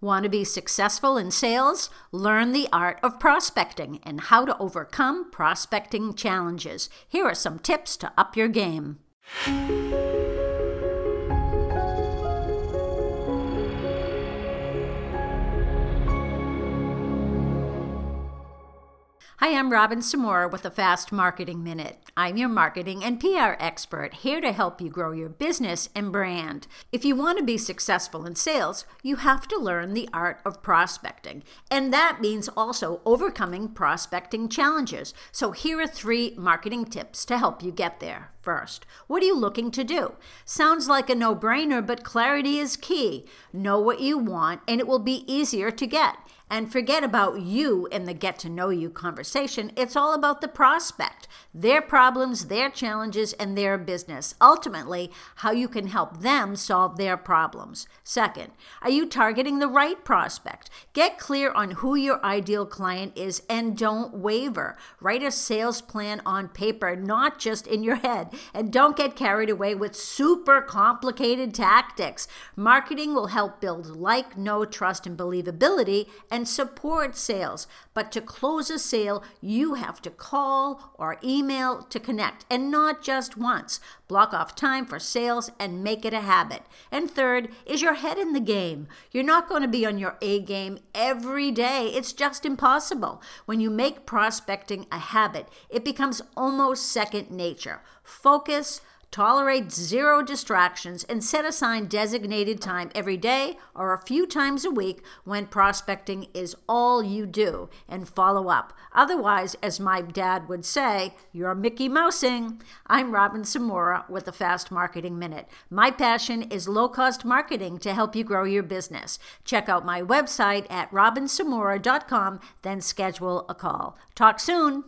Want to be successful in sales? Learn the art of prospecting and how to overcome prospecting challenges. Here are some tips to up your game. Hi, I'm Robin Samora with the Fast Marketing Minute. I'm your marketing and PR expert here to help you grow your business and brand. If you want to be successful in sales, you have to learn the art of prospecting, and that means also overcoming prospecting challenges. So, here are three marketing tips to help you get there. First, what are you looking to do? Sounds like a no brainer, but clarity is key. Know what you want, and it will be easier to get. And forget about you in the get to know you conversation. It's all about the prospect, their problems, their challenges, and their business. Ultimately, how you can help them solve their problems. Second, are you targeting the right prospect? Get clear on who your ideal client is and don't waver. Write a sales plan on paper, not just in your head. And don't get carried away with super complicated tactics. Marketing will help build like, know, trust, and believability and support sales. But to close a sale, you have to call or email to connect, and not just once. Block off time for sales and make it a habit. And third, is your head in the game. You're not going to be on your A game every day. It's just impossible. When you make prospecting a habit, it becomes almost second nature. Focus, Tolerate zero distractions and set aside designated time every day or a few times a week when prospecting is all you do and follow up. Otherwise, as my dad would say, you're Mickey Mousing. I'm Robin Samora with the Fast Marketing Minute. My passion is low cost marketing to help you grow your business. Check out my website at robinsamora.com, then schedule a call. Talk soon.